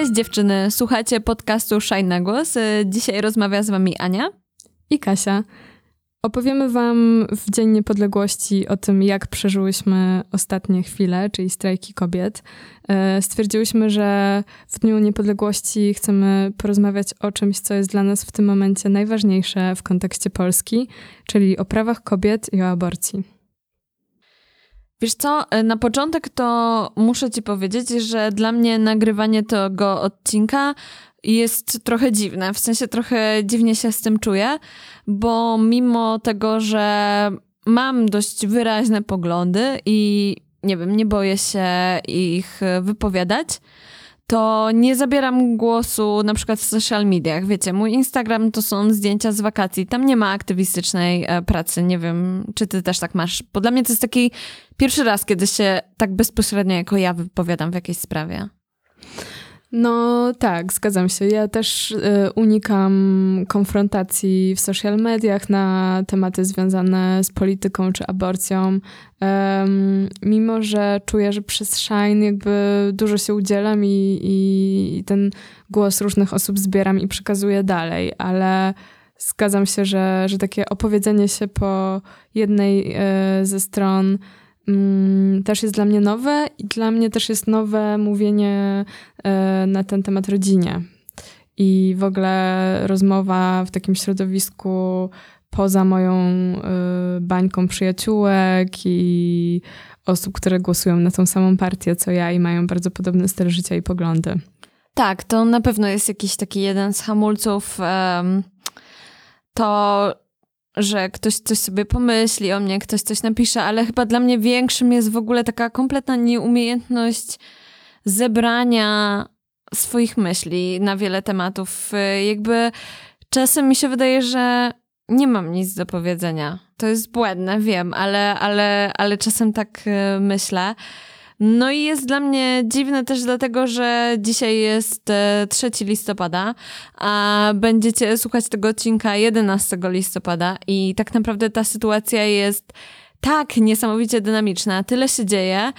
Cześć dziewczyny, słuchacie podcastu Shine na głos. Dzisiaj rozmawia z wami Ania i Kasia. Opowiemy Wam w Dzień Niepodległości o tym, jak przeżyłyśmy ostatnie chwile, czyli strajki kobiet. E, stwierdziłyśmy, że w Dniu Niepodległości chcemy porozmawiać o czymś, co jest dla nas w tym momencie najważniejsze w kontekście Polski, czyli o prawach kobiet i o aborcji. Wiesz co, e, na początek to muszę ci powiedzieć, że dla mnie nagrywanie tego odcinka jest trochę dziwne. W sensie trochę dziwnie się z tym czuję, bo mimo tego, że mam dość wyraźne poglądy i nie wiem, nie boję się ich wypowiadać, to nie zabieram głosu na przykład w social mediach. Wiecie, mój Instagram to są zdjęcia z wakacji. Tam nie ma aktywistycznej e, pracy. Nie wiem, czy ty też tak masz. Bo dla mnie to jest taki pierwszy raz, kiedy się tak bezpośrednio jako ja wypowiadam w jakiejś sprawie. No tak, zgadzam się. Ja też y, unikam konfrontacji w social mediach na tematy związane z polityką czy aborcją. Um, mimo, że czuję, że przez Shine jakby dużo się udzielam i, i, ten głos różnych osób zbieram i przekazuję dalej, ale zgadzam się, że, że takie opowiedzenie się po jednej y, ze stron też jest dla mnie nowe i dla mnie też jest nowe mówienie e, na ten temat rodzinie. I w ogóle rozmowa w takim środowisku poza moją e, bańką przyjaciółek i osób, które głosują na tą samą partię co ja i mają bardzo podobny styl życia i poglądy. Tak, to na pewno jest jakiś taki jeden z hamulców. To że ktoś coś sobie pomyśli o mnie, ktoś coś napisze, ale chyba dla mnie większym jest w ogóle taka kompletna nieumiejętność zebrania swoich myśli na wiele tematów. Jakby czasem mi się wydaje, że nie mam nic do powiedzenia. To jest błędne, wiem, ale, ale, ale czasem tak e, myślę. No i jest dla mnie dziwne też dlatego, że dzisiaj jest 3 e, listopada, a będziecie słuchać tego odcinka 11 listopada i tak naprawdę ta sytuacja jest tak niesamowicie dynamiczna, tyle się dzieje,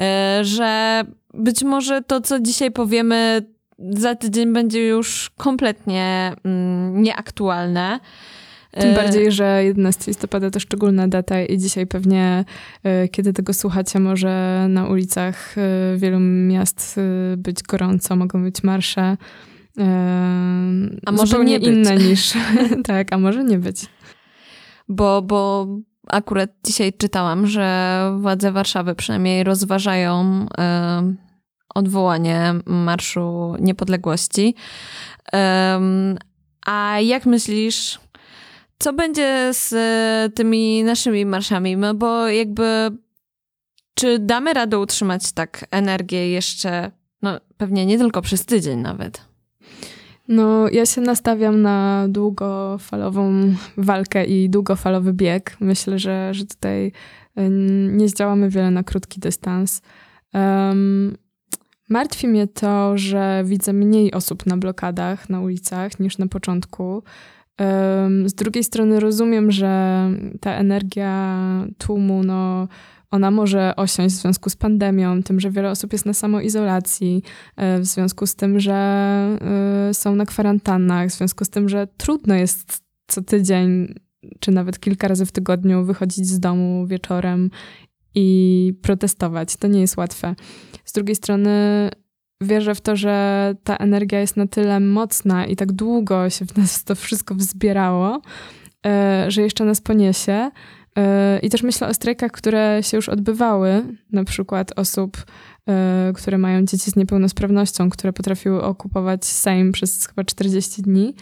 e, że być może to, co dzisiaj powiemy, za tydzień będzie już kompletnie mm, nieaktualne. Tym e, bardziej, że 11 listopada to szczególna data i dzisiaj pewnie, e, kiedy tego słuchacie, może na ulicach e, wielu miast być gorąco, mogą być marsze. A może nie inne niż. tak, a może nie być. Bo, bo akurat dzisiaj czytałam, że władze Warszawy przynajmniej rozważają odwołanie Marszu Niepodległości. a jak myślisz, co będzie z e, tymi naszymi marszami? No bo jakby, czy damy radę utrzymać tak energię jeszcze, no pewnie nie tylko przez tydzień nawet? No, ja się nastawiam na długofalową walkę i długofalowy bieg. Myślę, że, że tutaj e, nie zdziałamy wiele na krótki dystans. Um, martwi mnie to, że widzę mniej osób na blokadach na ulicach niż na początku. Z drugiej strony rozumiem, że ta energia tłumu, no, ona może osiąść w związku z pandemią, tym, że wiele osób jest na samoizolacji, e, w związku z tym, że e, są na kwarantannach, w związku z tym, że trudno jest co tydzień, czy nawet kilka razy w tygodniu wychodzić z domu wieczorem i protestować. To nie jest łatwe. Z drugiej strony wierzę w to, że ta energia jest na tyle mocna i tak długo się w nas to wszystko wzbierało, e, że jeszcze nas poniesie. E, I też myślę o strajkach, które się już odbywały, na przykład osób, e, które mają dzieci z niepełnosprawnością, które potrafiły okupować Sejm przez chyba 40 dni.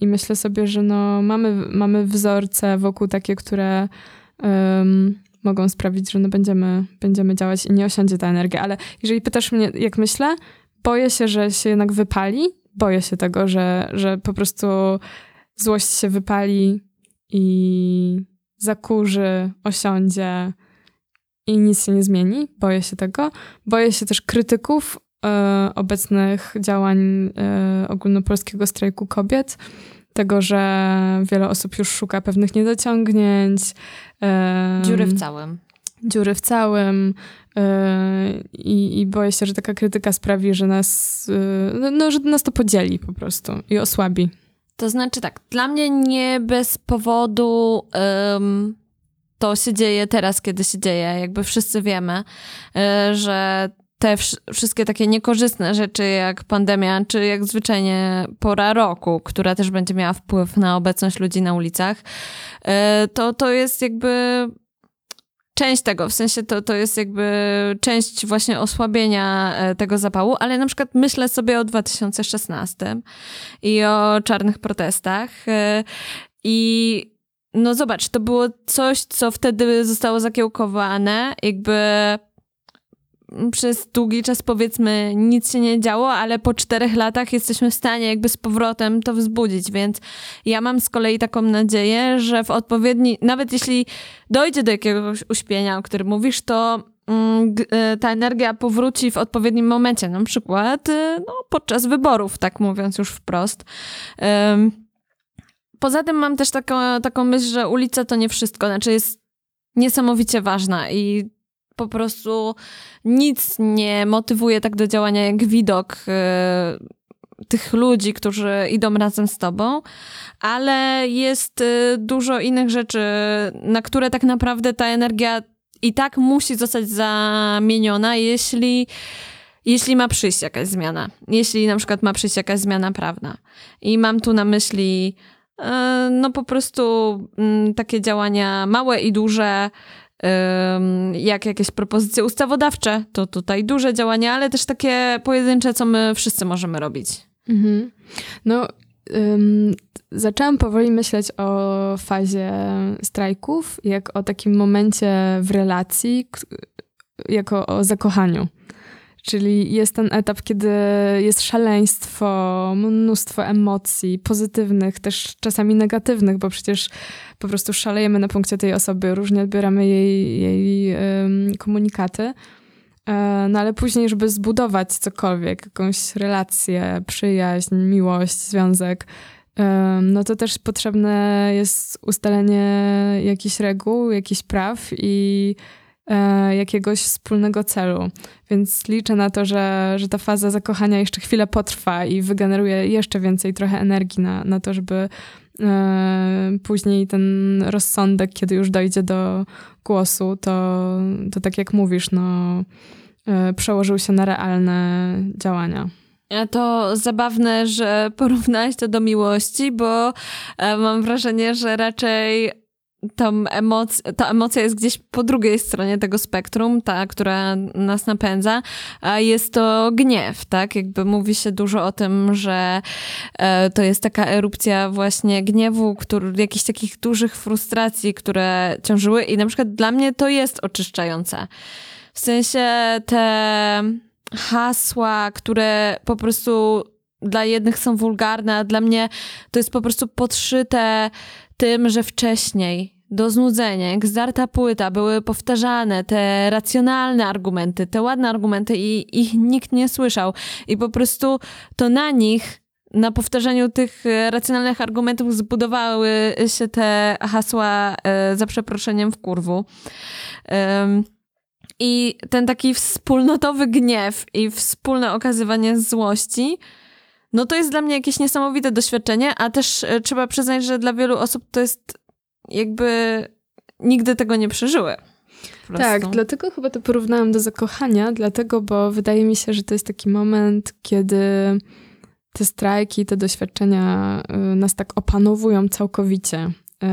I myślę sobie, że no, mamy, mamy wzorce wokół takie, które mogą sprawić, że no będziemy, będziemy działać i nie osiądzie ta energia. Ale jeżeli pytasz mnie, jak myślę, boję się, że się jednak wypali. Boję się tego, że, że po prostu złość się wypali i zakurzy, osiądzie i nic się nie zmieni. Boję się tego. Boję się też krytyków e, obecnych działań e, ogólnopolskiego strajku kobiet, tego, że wiele osób już szuka pewnych niedociągnięć. Dziury w całym. dziury w całym yy, i, i boję się, że taka krytyka sprawi, że nas, yy, no, że nas to podzieli po prostu i osłabi. To znaczy tak, dla mnie nie bez powodu um, to się dzieje teraz, kiedy się dzieje. Jakby wszyscy wiemy, yy, że te wszystkie takie niekorzystne rzeczy, jak pandemia, czy jak zwyczajnie pora roku, która też będzie miała wpływ na obecność ludzi na ulicach, to, to jest jakby część tego, w sensie to, to jest jakby część właśnie osłabienia e, tego zapału, ale na przykład myślę sobie o 2016 i o czarnych protestach e, i no zobacz, to było coś, co wtedy zostało zakiełkowane, jakby przez długi czas powiedzmy nic się nie działo, ale po czterech latach jesteśmy w stanie jakby z powrotem to wzbudzić, więc ja mam z kolei taką nadzieję, że w odpowiedni, nawet jeśli dojdzie do jakiegoś uśpienia, o którym mówisz, to mm, e, ta energia powróci w odpowiednim momencie, na przykład e, no, podczas wyborów, tak mówiąc już wprost. Poza tym mam też taką, taką myśl, że ulica to nie wszystko, znaczy jest niesamowicie ważna i po prostu nic nie motywuje tak do działania jak widok y, tych ludzi, którzy idą razem z tobą, ale jest y, dużo innych rzeczy, na które tak naprawdę ta energia i tak musi zostać zamieniona, jeśli jeśli ma przyjść jakaś zmiana. Jeśli na przykład ma przyjść jakaś zmiana prawna. I mam tu na myśli y, no po prostu mm, takie działania małe i duże, jak jakieś propozycje ustawodawcze, to tutaj duże działania, ale też takie pojedyncze, co my wszyscy możemy robić. Mhm. No, zaczęłam powoli myśleć o fazie strajków, jak o takim momencie w relacji, jako o zakochaniu. Czyli jest ten etap, kiedy jest szaleństwo, mnóstwo emocji pozytywnych, też czasami negatywnych, bo przecież po prostu szalejemy na punkcie tej osoby, różnie odbieramy jej, jej komunikaty. E, no ale później, żeby zbudować cokolwiek, jakąś relację, przyjaźń, miłość, związek, no to też potrzebne jest ustalenie jakichś reguł, jakichś praw i jakiegoś wspólnego celu. Więc liczę na to, że, że ta faza zakochania jeszcze chwilę potrwa i wygeneruje jeszcze więcej trochę energii na, na to, żeby e, później ten rozsądek, kiedy już dojdzie do głosu, to, to tak jak mówisz, no, e, przełożył się na realne działania. To zabawne, że porównałeś to do miłości, bo mam wrażenie, że raczej tą emoc ta emocja jest gdzieś po drugiej stronie tego spektrum, ta, która nas napędza, a jest to gniew, tak? Jakby mówi się dużo o tym, że e, to jest taka erupcja właśnie gniewu, który, jakichś takich dużych frustracji, które ciążyły i na przykład dla mnie to jest oczyszczające. W sensie te hasła, które po prostu dla jednych są wulgarne, a dla mnie to jest po prostu podszyte tym, że wcześniej do znudzenia, jak zdarta płyta, były powtarzane te racjonalne argumenty, te ładne argumenty i ich nikt nie słyszał. I po prostu to na nich, na powtarzaniu tych e, racjonalnych argumentów zbudowały się te hasła e, za przeproszeniem w kurwu. I ten taki wspólnotowy gniew i wspólne okazywanie złości, no to jest dla mnie jakieś niesamowite doświadczenie, a też e, trzeba przyznać, że dla wielu osób to jest jakby nigdy tego nie przeżyły. Tak, dlatego chyba to porównałam do zakochania, dlatego, bo wydaje mi się, że to jest taki moment, kiedy te strajki, te doświadczenia y, nas tak opanowują całkowicie. Y,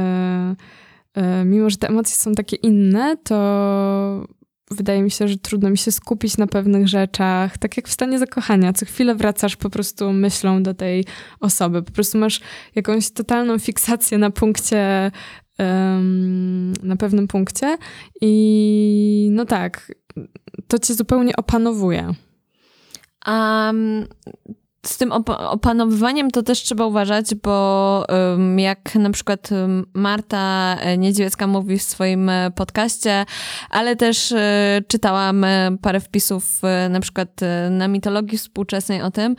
y, mimo, że te emocje są takie inne, to wydaje mi się, że trudno mi się skupić na pewnych rzeczach. Tak jak w stanie zakochania, co chwilę wracasz po prostu myślą do tej osoby. Po prostu masz jakąś totalną fiksację na punkcie na pewnym punkcie i no tak, to cię zupełnie opanowuje. Um, z tym op opanowywaniem to też trzeba uważać, bo um, jak na przykład Marta Niedźwiecka mówi w swoim e, podcaście, ale też e, czytałam e, parę wpisów na przykład na mitologii współczesnej o tym,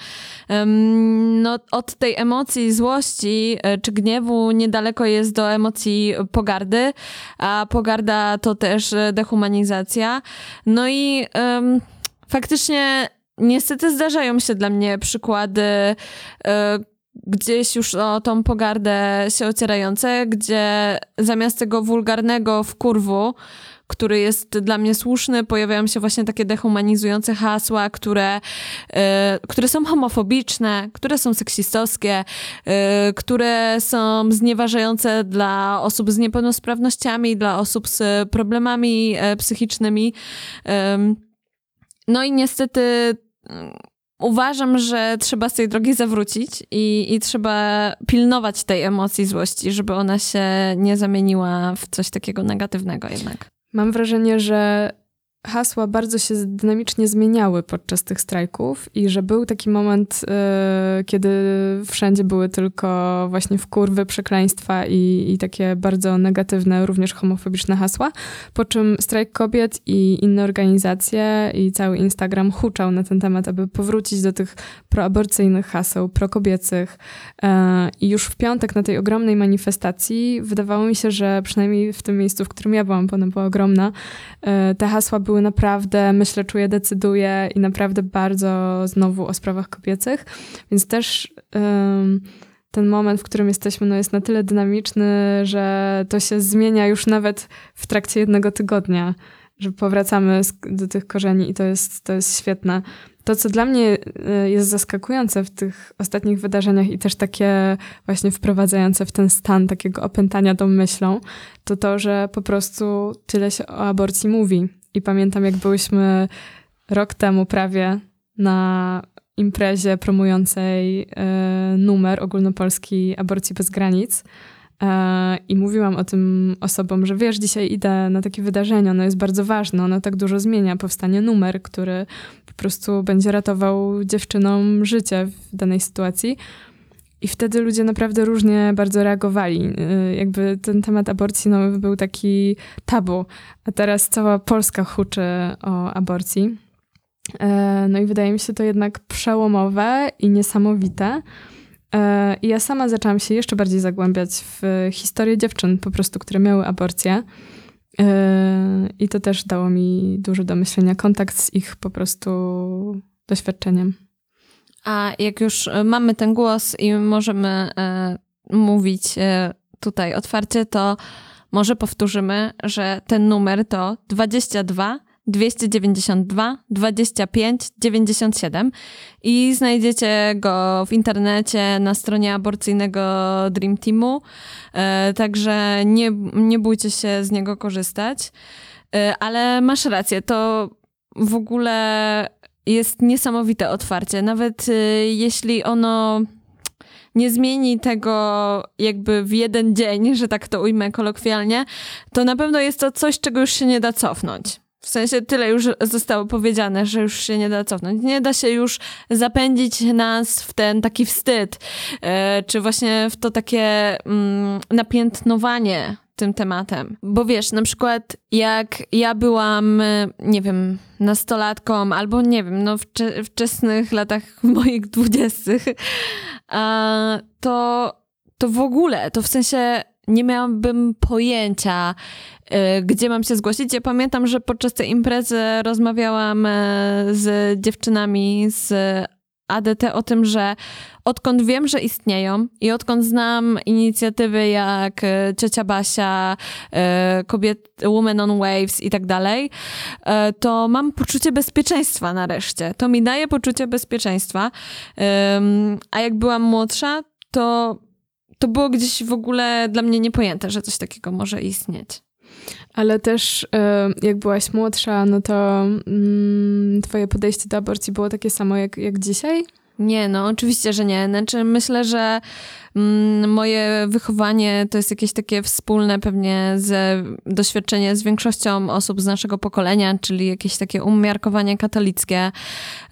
no od tej emocji złości czy gniewu niedaleko jest do emocji pogardy, a pogarda to też dehumanizacja. No i faktycznie niestety zdarzają się dla mnie przykłady e, gdzieś już o tą pogardę się ocierające, gdzie zamiast tego wulgarnego w kurwu, który jest dla mnie słuszny, pojawiają się właśnie takie dehumanizujące hasła, które, e, które są homofobiczne, które są seksistowskie, e, które są znieważające dla osób z niepełnosprawnościami, dla osób z problemami psychicznymi. No i niestety uważam, że trzeba z tej drogi zawrócić i, i trzeba pilnować tej emocji złości, żeby ona się nie zamieniła w coś takiego negatywnego jednak. Mam wrażenie, że hasła bardzo się dynamicznie zmieniały podczas tych strajków i że był taki moment, yy, kiedy wszędzie były tylko właśnie wkurwy, przekleństwa i, i takie bardzo negatywne, również homofobiczne hasła, po czym strajk kobiet i inne organizacje i cały Instagram huczał na ten temat, aby powrócić do tych proaborcyjnych haseł, prokobiecych. Yy, i już w piątek na tej ogromnej manifestacji wydawało mi się, że przynajmniej w tym miejscu, w którym ja byłam, bo ona była ogromna, yy, te hasła były były naprawdę, myślę, czuję, decyduję i naprawdę bardzo znowu o sprawach kobiecych, więc też um, ten moment, w którym jesteśmy, no jest na tyle dynamiczny, że to się zmienia już nawet w trakcie jednego tygodnia, że powracamy do tych korzeni i to jest, to jest świetne. To, co dla mnie y, jest zaskakujące w tych ostatnich wydarzeniach i też takie właśnie wprowadzające w ten stan takiego opętania tą myślą, to to, że po prostu tyle się o aborcji mówi. I pamiętam, jak byłyśmy rok temu prawie na imprezie promującej e, numer ogólnopolski Aborcji bez granic. E, I mówiłam o tym osobom, że wiesz, dzisiaj idę na takie wydarzenie, ono jest bardzo ważne, ono tak dużo zmienia. Powstanie numer, który po prostu będzie ratował dziewczynom życie w danej sytuacji. I wtedy ludzie naprawdę różnie bardzo reagowali. Y, jakby ten temat aborcji no, był taki tabu, a teraz cała Polska huczy o aborcji. E, no i wydaje mi się to jednak przełomowe i niesamowite. E, I ja sama zaczęłam się jeszcze bardziej zagłębiać w historię dziewczyn, po prostu, które miały aborcję. E, I to też dało mi dużo do myślenia, kontakt z ich po prostu doświadczeniem. A jak już e, mamy ten głos i możemy e, mówić e, tutaj otwarcie, to może powtórzymy, że ten numer to 22 292 25 97 i znajdziecie go w internecie na stronie aborcyjnego Dream Teamu, e, także nie, nie bójcie się z niego korzystać. E, ale masz rację, to w ogóle jest niesamowite otwarcie. Nawet y, jeśli ono nie zmieni tego jakby w jeden dzień, że tak to ujmę kolokwialnie, to na pewno jest to coś, czego już się nie da cofnąć. W sensie tyle już zostało powiedziane, że już się nie da cofnąć. Nie da się już zapędzić nas w ten taki wstyd, yy, czy właśnie w to takie mm, napiętnowanie tym tematem. Bo wiesz, na przykład jak ja byłam, nie wiem, nastolatką, albo nie wiem, no w wczesnych latach moich dwudziestych, to, to w ogóle, to w sensie nie miałabym pojęcia, y, gdzie mam się zgłosić. Ja pamiętam, że podczas tej imprezy rozmawiałam e, z dziewczynami z ADT o tym, że odkąd wiem, że istnieją i odkąd znam inicjatywy jak e, Ciocia Basia, e, kobiet, Women on Waves i tak dalej, e, to mam poczucie bezpieczeństwa nareszcie. To mi daje poczucie bezpieczeństwa. A jak byłam młodsza, to, to było gdzieś w ogóle dla mnie niepojęte, że coś takiego może istnieć. Ale też jak byłaś młodsza, no to mm, twoje podejście do aborcji było takie samo jak, jak dzisiaj? Nie, no oczywiście, że nie. Znaczy myślę, że mm, moje wychowanie to jest jakieś takie wspólne pewnie ze doświadczenie z większością osób z naszego pokolenia, czyli jakieś takie umiarkowanie katolickie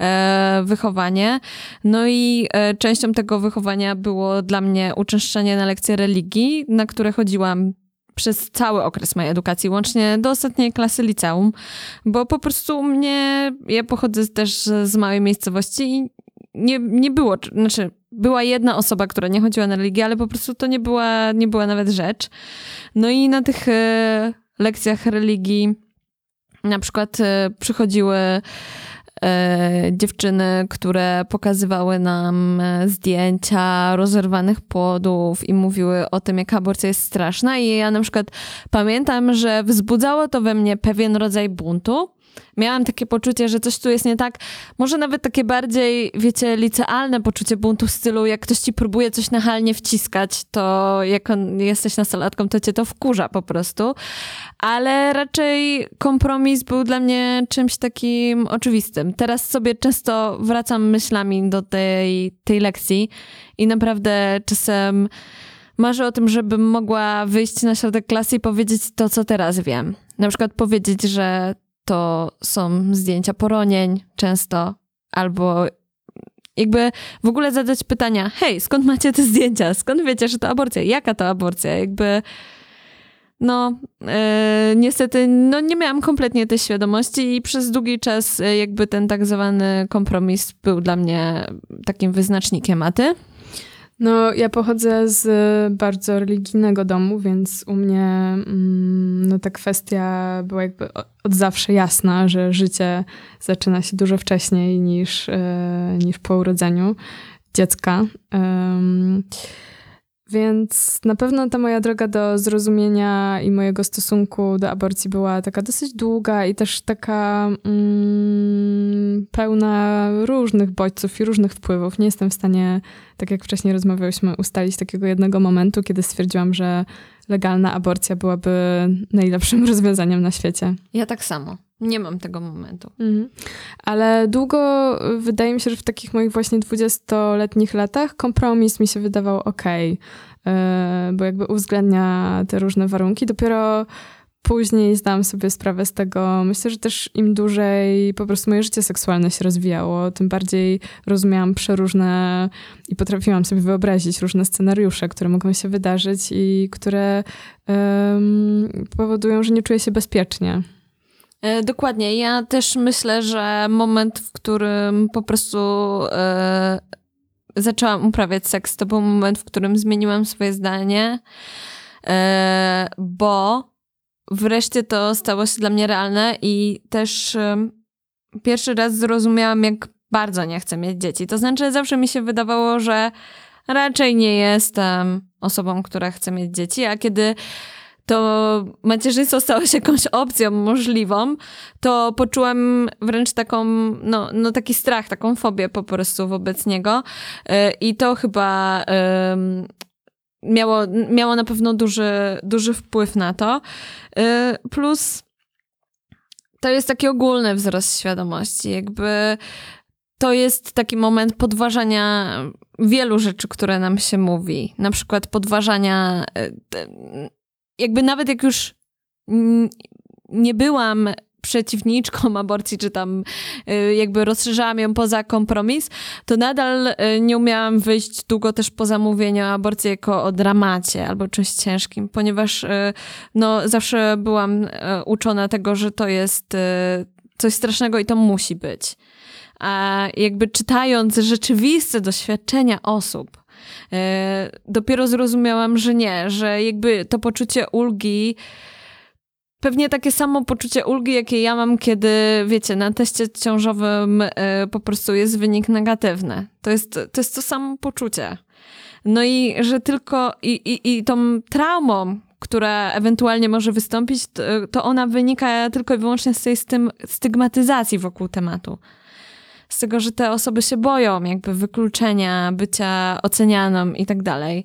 e, wychowanie. No i e, częścią tego wychowania było dla mnie uczęszczanie na lekcje religii, na które chodziłam przez cały okres mojej edukacji, łącznie do ostatniej klasy liceum, bo po prostu mnie, ja pochodzę też z małej miejscowości i nie, nie było, znaczy była jedna osoba, która nie chodziła na religię, ale po prostu to nie była, nie była nawet rzecz. No i na tych e, lekcjach religii na przykład e, przychodziły dziewczyny, które pokazywały nam e, zdjęcia rozerwanych płodów i mówiły o tym, jak aborcja jest straszna. I ja na przykład pamiętam, że wzbudzało to we mnie pewien rodzaj buntu miałam takie poczucie, że coś tu jest nie tak. Może nawet takie bardziej, wiecie, licealne poczucie buntu w stylu, jak ktoś ci próbuje coś nachalnie wciskać, to jak jesteś nastolatką, to cię to wkurza po prostu. Ale raczej kompromis był dla mnie czymś takim oczywistym. Teraz sobie często wracam myślami do tej, tej lekcji i naprawdę czasem marzę o tym, żebym mogła wyjść na środek klasy i powiedzieć to, co teraz wiem. Na przykład powiedzieć, że to są zdjęcia poronień często, albo jakby w ogóle zadać pytania, hej, skąd macie te zdjęcia? Skąd wiecie, że to aborcja? Jaka to aborcja? Jakby no, yy, niestety, no nie miałam kompletnie tej świadomości i przez długi czas yy, jakby ten tak zwany kompromis był dla mnie takim wyznacznikiem. A ty? No, ja pochodzę z bardzo religijnego domu, więc u mnie mm, no, ta kwestia była jakby od zawsze jasna, że życie zaczyna się dużo wcześniej niż, e, niż po urodzeniu dziecka. Więc na pewno ta moja droga do zrozumienia i mojego stosunku do aborcji była taka dosyć długa i też taka mm, pełna różnych bodźców i różnych wpływów. Nie jestem w stanie, tak jak wcześniej rozmawiałyśmy, ustalić takiego jednego momentu, kiedy stwierdziłam, że legalna aborcja byłaby najlepszym rozwiązaniem na świecie. Ja tak samo. Nie mam tego momentu. Mhm. Ale długo, wydaje mi się, że w takich moich właśnie dwudziestoletnich latach kompromis mi się wydawał ok, bo jakby uwzględnia te różne warunki. Dopiero później zdałam sobie sprawę z tego. Myślę, że też im dłużej po prostu moje życie seksualne się rozwijało, tym bardziej rozumiałam przeróżne i potrafiłam sobie wyobrazić różne scenariusze, które mogą się wydarzyć i które powodują, że nie czuję się bezpiecznie. E, dokładnie. Ja też myślę, że moment, w którym po prostu e, zaczęłam uprawiać seks, to był moment, w którym zmieniłam swoje zdanie, e, bo wreszcie to stało się dla mnie realne i też e, pierwszy raz zrozumiałam, jak bardzo nie chcę mieć dzieci. To znaczy, zawsze mi się wydawało, że raczej nie jestem osobą, która chce mieć dzieci, a kiedy to macierzyństwo stało się jakąś opcją możliwą, to poczułam wręcz taką, no, no taki strach, taką fobię po prostu wobec niego. E, I to chyba miało, miało na pewno duży, duży wpływ na to. E, plus to jest taki ogólny wzrost świadomości, jakby to jest taki moment podważania wielu rzeczy, które nam się mówi. Na przykład podważania e, jakby nawet jak już nie byłam przeciwniczką aborcji, czy tam y, jakby rozszerzałam ją poza kompromis, to nadal y, nie umiałam wyjść długo też poza mówienie o aborcji jako o dramacie albo czymś ciężkim, ponieważ y, no, zawsze byłam uczona tego, że to jest coś strasznego i to musi być. A jakby czytając rzeczywiste doświadczenia osób, dopiero zrozumiałam, że nie, że jakby to poczucie ulgi pewnie takie samo poczucie ulgi, jakie ja mam, kiedy, wiecie, na teście ciążowym e, po prostu jest wynik negatywny. To jest to, jest to samo poczucie. No i że tylko i, i, i tą traumą, która ewentualnie może wystąpić, to, to ona wynika tylko i wyłącznie z tej stygmatyzacji wokół tematu z tego, że te osoby się boją jakby wykluczenia, bycia ocenianą i tak dalej.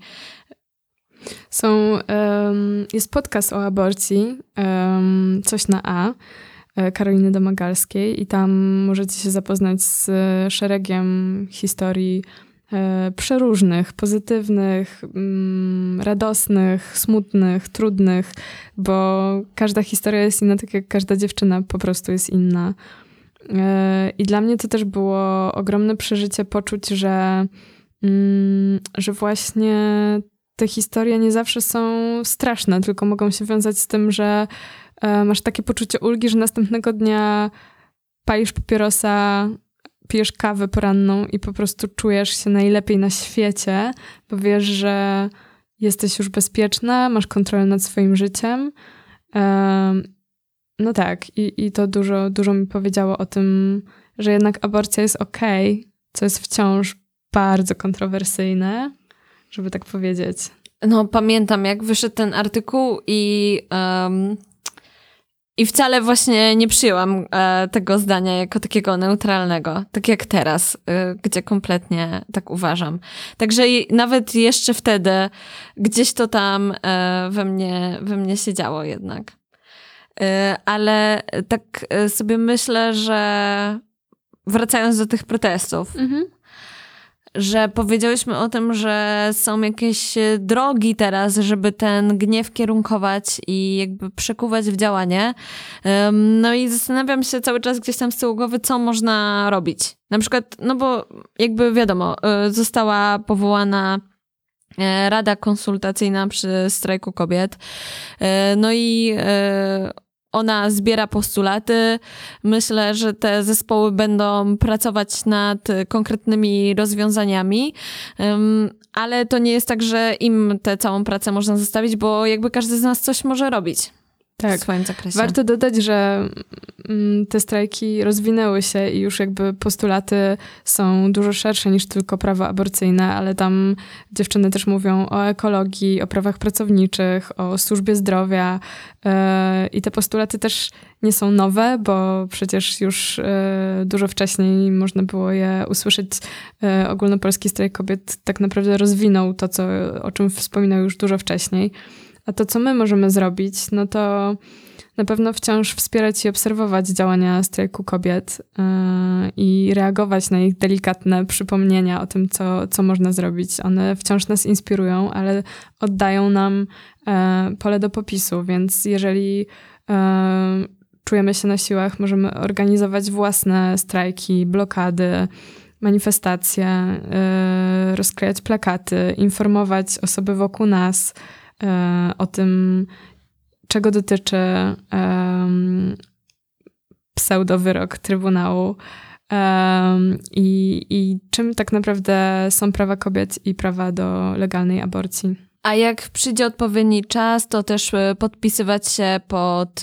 Są, um, jest podcast o aborcji, um, coś na A. Karoliny Domagalskiej i tam możecie się zapoznać z szeregiem historii przeróżnych, pozytywnych, mm, radosnych, smutnych, trudnych, bo każda historia jest inna, tak jak każda dziewczyna po prostu jest inna. I dla mnie to też było ogromne przeżycie poczuć, że, mm, że właśnie te historie nie zawsze są straszne, tylko mogą się wiązać z tym, że e, masz takie poczucie ulgi, że następnego dnia palisz papierosa, pijesz kawę poranną i po prostu czujesz się najlepiej na świecie, bo wiesz, że jesteś już bezpieczna, masz kontrolę nad swoim życiem. No tak, i, i to dużo, dużo mi powiedziało o tym, że jednak aborcja jest okej, okay, co jest wciąż bardzo kontrowersyjne, żeby tak powiedzieć. No, pamiętam, jak wyszedł ten artykuł i. Um, I wcale właśnie nie przyjęłam e, tego zdania jako takiego neutralnego, tak jak teraz, e, gdzie kompletnie tak uważam. Także nawet jeszcze wtedy gdzieś to tam e, we, mnie, we mnie siedziało jednak. E, ale tak e, sobie myślę, że wracając do tych protestów, mhm że powiedziałyśmy o tym, że są jakieś drogi teraz, żeby ten gniew kierunkować i jakby przekuwać w działanie. No i zastanawiam się cały czas gdzieś tam z tyłu głowy, co można robić. Na przykład, no bo jakby wiadomo, y, została powołana Rada Konsultacyjna przy strajku kobiet. No i ona zbiera postulaty. Myślę, że te zespoły będą pracować nad konkretnymi rozwiązaniami, ale to nie jest tak, że im tę całą pracę można zostawić, bo jakby każdy z nas coś może robić tak. w swoim zakresie. Warto dodać, że mm, te strajki rozwinęły się i już jakby postulaty są dużo szersze niż tylko prawa aborcyjne, ale tam dziewczyny też mówią o ekologii, o prawach pracowniczych, o służbie zdrowia e, i te postulaty też nie są nowe, bo przecież już e, dużo wcześniej można było je usłyszeć. E, ogólnopolski strajk kobiet tak naprawdę rozwinął to, co, o czym wspominał już dużo wcześniej. A to, co my możemy zrobić, no to na pewno wciąż wspierać i obserwować działania strajku kobiet yy, i reagować na ich delikatne przypomnienia o tym, co, co można zrobić. One wciąż nas inspirują, ale oddają nam yy, pole do popisu, więc jeżeli yy, czujemy się na siłach, możemy organizować własne strajki, blokady, manifestacje, rozklejać plakaty, informować osoby wokół nas, o tym, czego dotyczy pseudowyrok Trybunału i, i czym tak naprawdę są prawa kobiet i prawa do legalnej aborcji. A jak przyjdzie odpowiedni czas, to też e, podpisywać się pod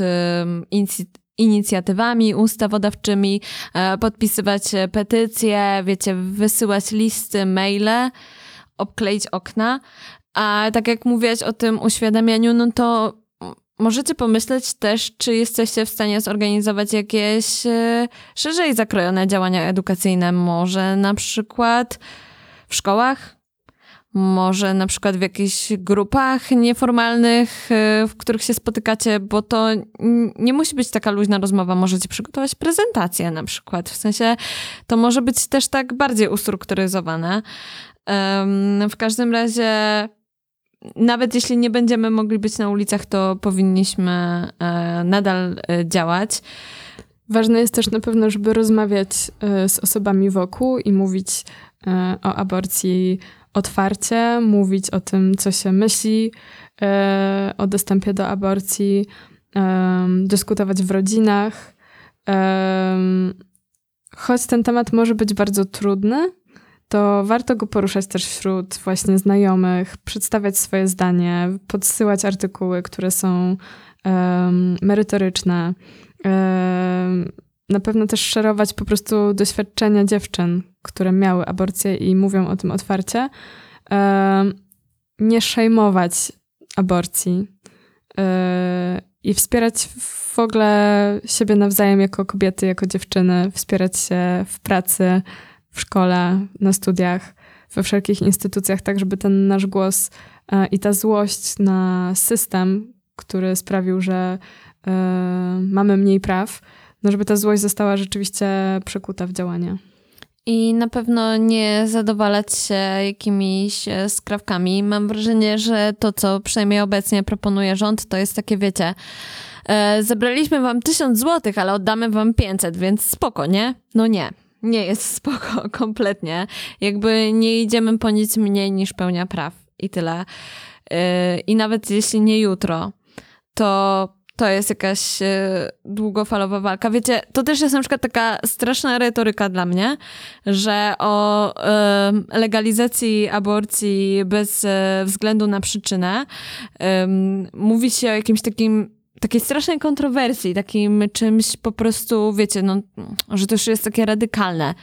inicjatywami ustawodawczymi, e, podpisywać petycje, wiecie, wysyłać listy, maile, obkleić okna. A tak jak mówiłaś o tym uświadamianiu, no to możecie pomyśleć też, czy jesteście w stanie zorganizować jakieś e, szerzej zakrojone działania edukacyjne. Może na przykład w szkołach, może na przykład w jakichś grupach nieformalnych, e, w których się spotykacie, bo to nie musi być taka luźna rozmowa. Możecie przygotować prezentację na przykład. W sensie to może być też tak bardziej ustrukturyzowane. W każdym razie nawet jeśli nie będziemy mogli być na ulicach, to powinniśmy e, nadal e, działać. Ważne jest też na pewno, żeby rozmawiać e, z osobami wokół i mówić o aborcji otwarcie, mówić o tym, co się myśli o dostępie do aborcji, dyskutować w rodzinach. Choć ten temat może być bardzo trudny, to warto go poruszać też wśród właśnie znajomych, przedstawiać swoje zdanie, podsyłać artykuły, które są um, merytoryczne. Um, na pewno też szerować po prostu doświadczenia dziewczyn, które miały aborcję i mówią o tym otwarcie. Um, nie szejmować aborcji i wspierać w ogóle siebie nawzajem jako kobiety, jako dziewczyny, wspierać się w pracy, w szkole, na studiach, we wszelkich instytucjach, tak żeby ten nasz głos e, i ta złość na system, który sprawił, że e, mamy mniej praw, no żeby ta złość została rzeczywiście przekuta w działanie. I na pewno nie zadowalać się jakimiś e, skrawkami. Mam wrażenie, że to, co przynajmniej obecnie proponuje rząd, to jest takie, wiecie, zebraliśmy wam tysiąc złotych, ale oddamy wam 500, więc spoko, nie? No nie. Nie jest spoko, kompletnie. Jakby nie idziemy po nic mniej niż pełnia praw i tyle. E, I nawet jeśli nie jutro, to to jest jakaś e, długofalowa walka. Wiecie, to też jest na przykład taka straszna retoryka dla mnie, że o legalizacji aborcji bez e, względu na przyczynę mówi się o jakimś takim takiej strasznej kontrowersji, takim czymś po prostu, wiecie, no, że to już jest takie radykalne.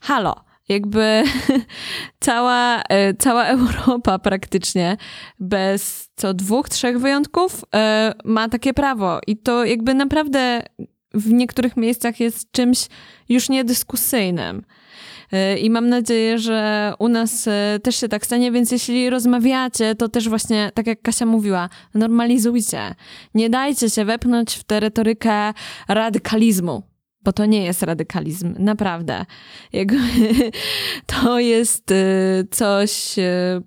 Halo, jakby cała, e, cała Europa praktycznie bez co dwóch, trzech wyjątków e, ma takie prawo i to jakby naprawdę w niektórych miejscach jest czymś już niedyskusyjnym. E, I mam nadzieję, że u nas też się tak stanie, więc jeśli rozmawiacie, to też właśnie, tak jak Kasia mówiła, normalizujcie. Nie dajcie się wepchnąć w tę retorykę radykalizmu bo to nie jest radykalizm, naprawdę. To jest y, coś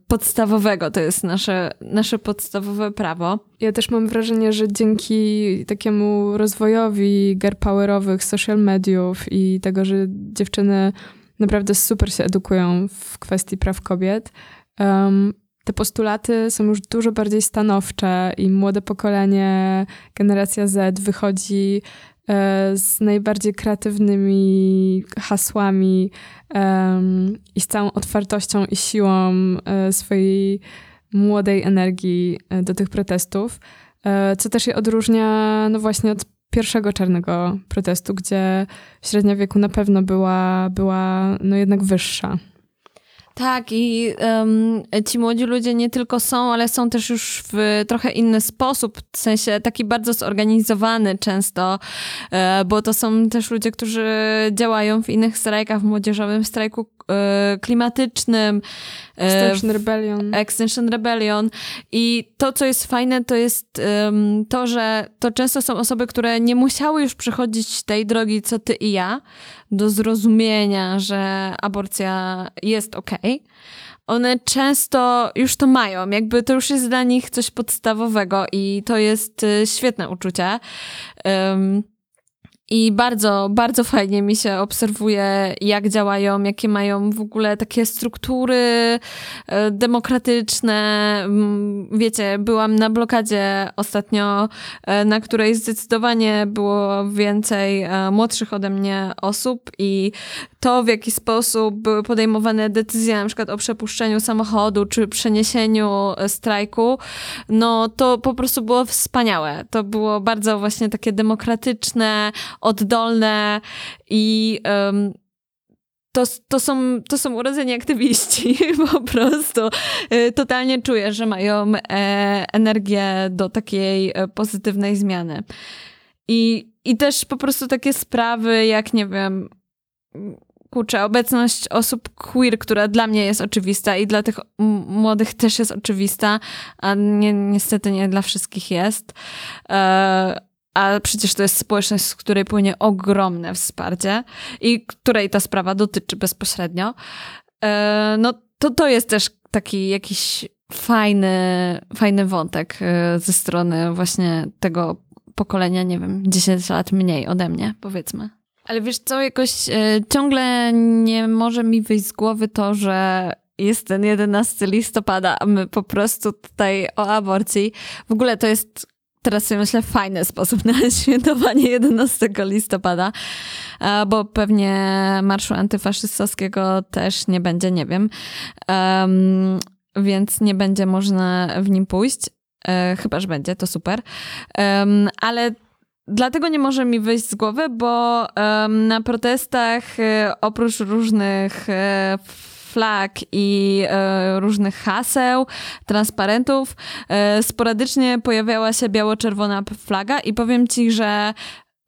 podstawowego, to jest nasze, nasze podstawowe prawo. Ja też mam wrażenie, że dzięki takiemu rozwojowi powerowych social mediów i tego, że dziewczyny naprawdę super się edukują w kwestii praw kobiet, um, te postulaty są już dużo bardziej stanowcze i młode pokolenie, generacja Z wychodzi E, z najbardziej kreatywnymi hasłami i z całą otwartością i siłą e, swojej młodej energii e, do tych protestów, co też je odróżnia no właśnie od pierwszego czarnego protestu, gdzie średnia wieku na pewno była, była no jednak wyższa. Tak, i um, ci młodzi ludzie nie tylko są, ale są też już w trochę inny sposób, w sensie taki bardzo zorganizowany często, e, bo to są też ludzie, którzy działają w innych strajkach, w młodzieżowym strajku klimatycznym. E, Extinction Rebellion. Extinction Rebellion. I to, co jest fajne, to jest to, że to często są osoby, które nie musiały już przechodzić tej drogi, co ty i ja, do zrozumienia, że aborcja jest okej. Okay. One często już to mają, jakby to już jest dla nich coś podstawowego i to jest y, świetne uczucie. Um, i bardzo, bardzo fajnie mi się obserwuje, jak działają, jakie mają w ogóle takie struktury e, demokratyczne. Wiecie, byłam na blokadzie ostatnio, e, na której zdecydowanie było więcej e, młodszych ode mnie osób i to, w jaki sposób były podejmowane decyzje na przykład o przepuszczeniu samochodu czy przeniesieniu strajku, no to po prostu było wspaniałe. To było bardzo właśnie takie demokratyczne, oddolne i um, to, to, są, to są urodzeni aktywiści, po prostu. Y, totalnie czuję, że mają e, energię do takiej e, pozytywnej zmiany. I, I też po prostu takie sprawy, jak nie wiem, kurczę, obecność osób queer, która dla mnie jest oczywista i dla tych młodych też jest oczywista, a nie, niestety nie dla wszystkich jest. E, a przecież to jest społeczność, z której płynie ogromne wsparcie i której ta sprawa dotyczy bezpośrednio, e, no to to jest też taki jakiś fajny, fajny wątek e, ze strony właśnie tego pokolenia, nie wiem, 10 lat mniej ode mnie, powiedzmy. Ale wiesz co, jakoś e, ciągle nie może mi wyjść z głowy to, że jest ten 11 listopada, a my po prostu tutaj o aborcji. W ogóle to jest teraz sobie myślę, fajny sposób na świętowanie 11 listopada, bo pewnie marszu antyfaszystowskiego też nie będzie, nie wiem. Um, więc nie będzie można w nim pójść. E, chyba, że będzie, to super. Um, ale dlatego nie może mi wyjść z głowy, bo um, na protestach e, oprócz różnych e, flag i e, różnych haseł, transparentów, e, sporadycznie pojawiała się biało-czerwona flaga i powiem ci, że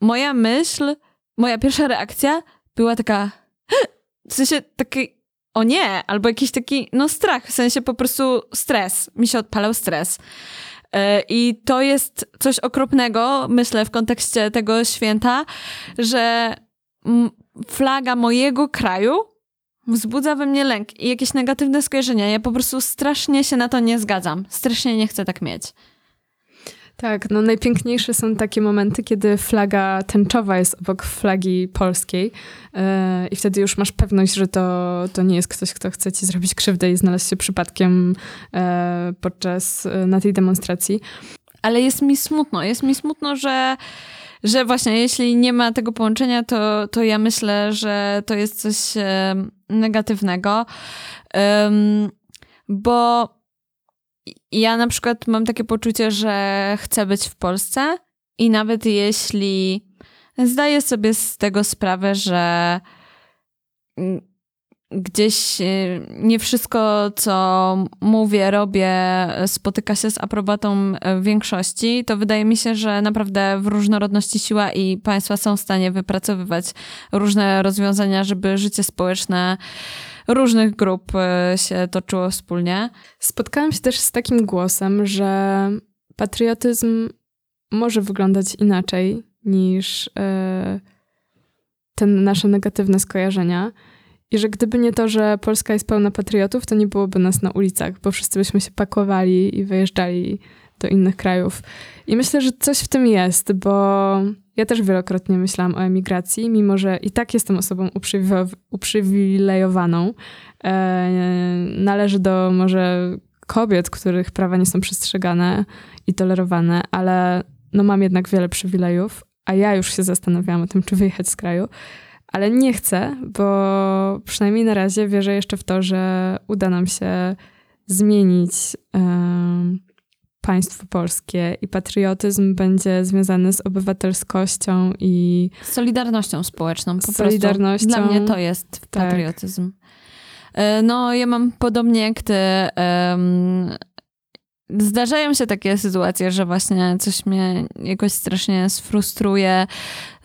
moja myśl, moja pierwsza reakcja była taka, w sensie taki, o nie, albo jakiś taki, no strach, w sensie po prostu stres, mi się odpalał stres. E, I to jest coś okropnego, myślę, w kontekście tego święta, że flaga mojego kraju wzbudza we mnie lęk i jakieś negatywne skojarzenia. Ja po prostu strasznie się na to nie zgadzam. Strasznie nie chcę tak mieć. Tak, no najpiękniejsze są takie momenty, kiedy flaga tęczowa jest obok flagi polskiej yy, i wtedy już masz pewność, że to, to nie jest ktoś, kto chce ci zrobić krzywdę i znalazł się przypadkiem yy, podczas, yy, na tej demonstracji. Ale jest mi smutno, jest mi smutno, że że właśnie jeśli nie ma tego połączenia, to, to ja myślę, że to jest coś negatywnego. Um, bo ja na przykład mam takie poczucie, że chcę być w Polsce i nawet jeśli zdaję sobie z tego sprawę, że gdzieś y, nie wszystko, co mówię, robię, spotyka się z aprobatą większości, to wydaje mi się, że naprawdę w różnorodności siła i państwa są w stanie wypracowywać różne rozwiązania, żeby życie społeczne różnych grup y, się toczyło wspólnie. Spotkałam się też z takim głosem, że patriotyzm może wyglądać inaczej niż y, te nasze negatywne skojarzenia. I że gdyby nie to, że Polska jest pełna patriotów, to nie byłoby nas na ulicach, bo wszyscy byśmy się pakowali i wyjeżdżali do innych krajów. I myślę, że coś w tym jest, bo ja też wielokrotnie myślałam o emigracji, mimo że i tak jestem osobą uprzywilejowaną. E, należy do może kobiet, których prawa nie są przestrzegane i tolerowane, ale no mam jednak wiele przywilejów, a ja już się zastanawiałam o tym, czy wyjechać z kraju ale nie chcę, bo przynajmniej na razie wierzę jeszcze w to, że uda nam się zmienić państwo polskie i patriotyzm będzie związany z obywatelskością i solidarnością społeczną. Po solidarnością. Prostu. Dla mnie to jest tak. patriotyzm. Tak. No, ja mam podobnie jak ty. Um, Zdarzają się takie sytuacje, że właśnie coś mnie jakoś strasznie sfrustruje.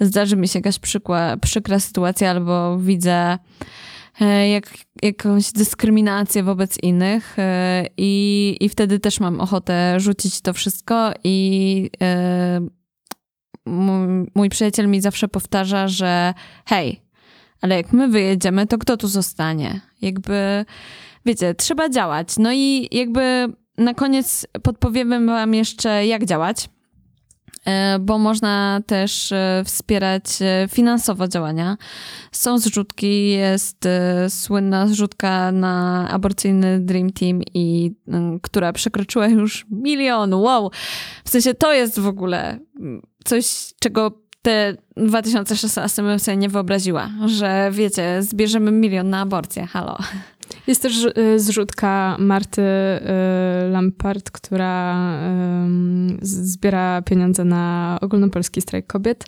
Zdarzy mi się jakaś przykła, przykra sytuacja, albo widzę e, jak, jakąś dyskryminację wobec innych e, i, i wtedy też mam ochotę rzucić to wszystko i e, mój, mój przyjaciel mi zawsze powtarza, że hej, ale jak my wyjedziemy, to kto tu zostanie? Jakby, wiecie, trzeba działać. No i jakby na koniec podpowiemy Wam jeszcze, jak działać, e, bo można też e, wspierać e, finansowo działania. Są zrzutki, jest słynna zrzutka na aborcyjny Dream Team, i, która przekroczyła już milion. Wow! W sensie to jest w ogóle coś, czego te 2016 bym sobie nie wyobraziła, że wiecie, zbierzemy milion na aborcję. Halo. Jest też y, zrzutka Marty y, Lampart, która zbiera pieniądze na ogólnopolski strajk kobiet.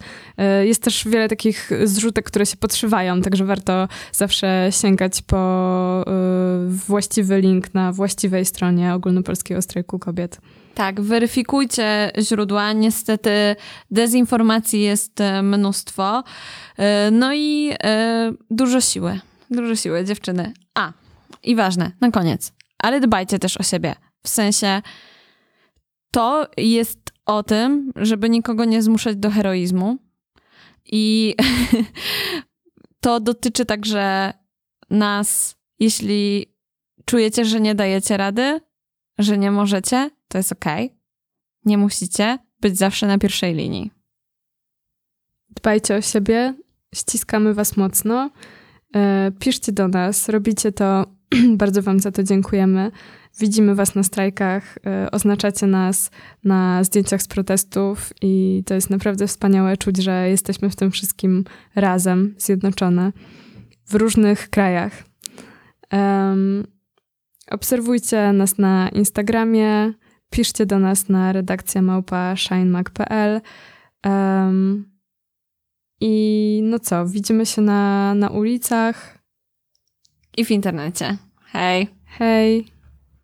Y, jest też wiele takich zrzutek, które się podszywają, także warto zawsze sięgać po właściwy link na właściwej stronie ogólnopolskiego strajku kobiet. Tak, weryfikujcie źródła. Niestety dezinformacji jest mnóstwo. No i dużo siły. Dużo siły, dziewczyny. A, i ważne, na koniec. Ale dbajcie też o siebie. W sensie to jest o tym, żeby nikogo nie zmuszać do heroizmu. I to dotyczy także nas, jeśli czujecie, że nie dajecie rady, że nie możecie, to jest ok. Nie musicie być zawsze na pierwszej linii. Dbajcie o siebie, ściskamy Was mocno. E, piszcie do nas, robicie to Bardzo Wam za to dziękujemy. Widzimy Was na strajkach, e, oznaczacie nas na zdjęciach z protestów i to jest naprawdę wspaniałe czuć, że jesteśmy w tym wszystkim razem, zjednoczone w różnych krajach. Um, obserwujcie nas na Instagramie, piszcie do nas na redakcja małpa shinemag.pl um, i no co, widzimy się na, na ulicach i w internecie. Hej. Hej.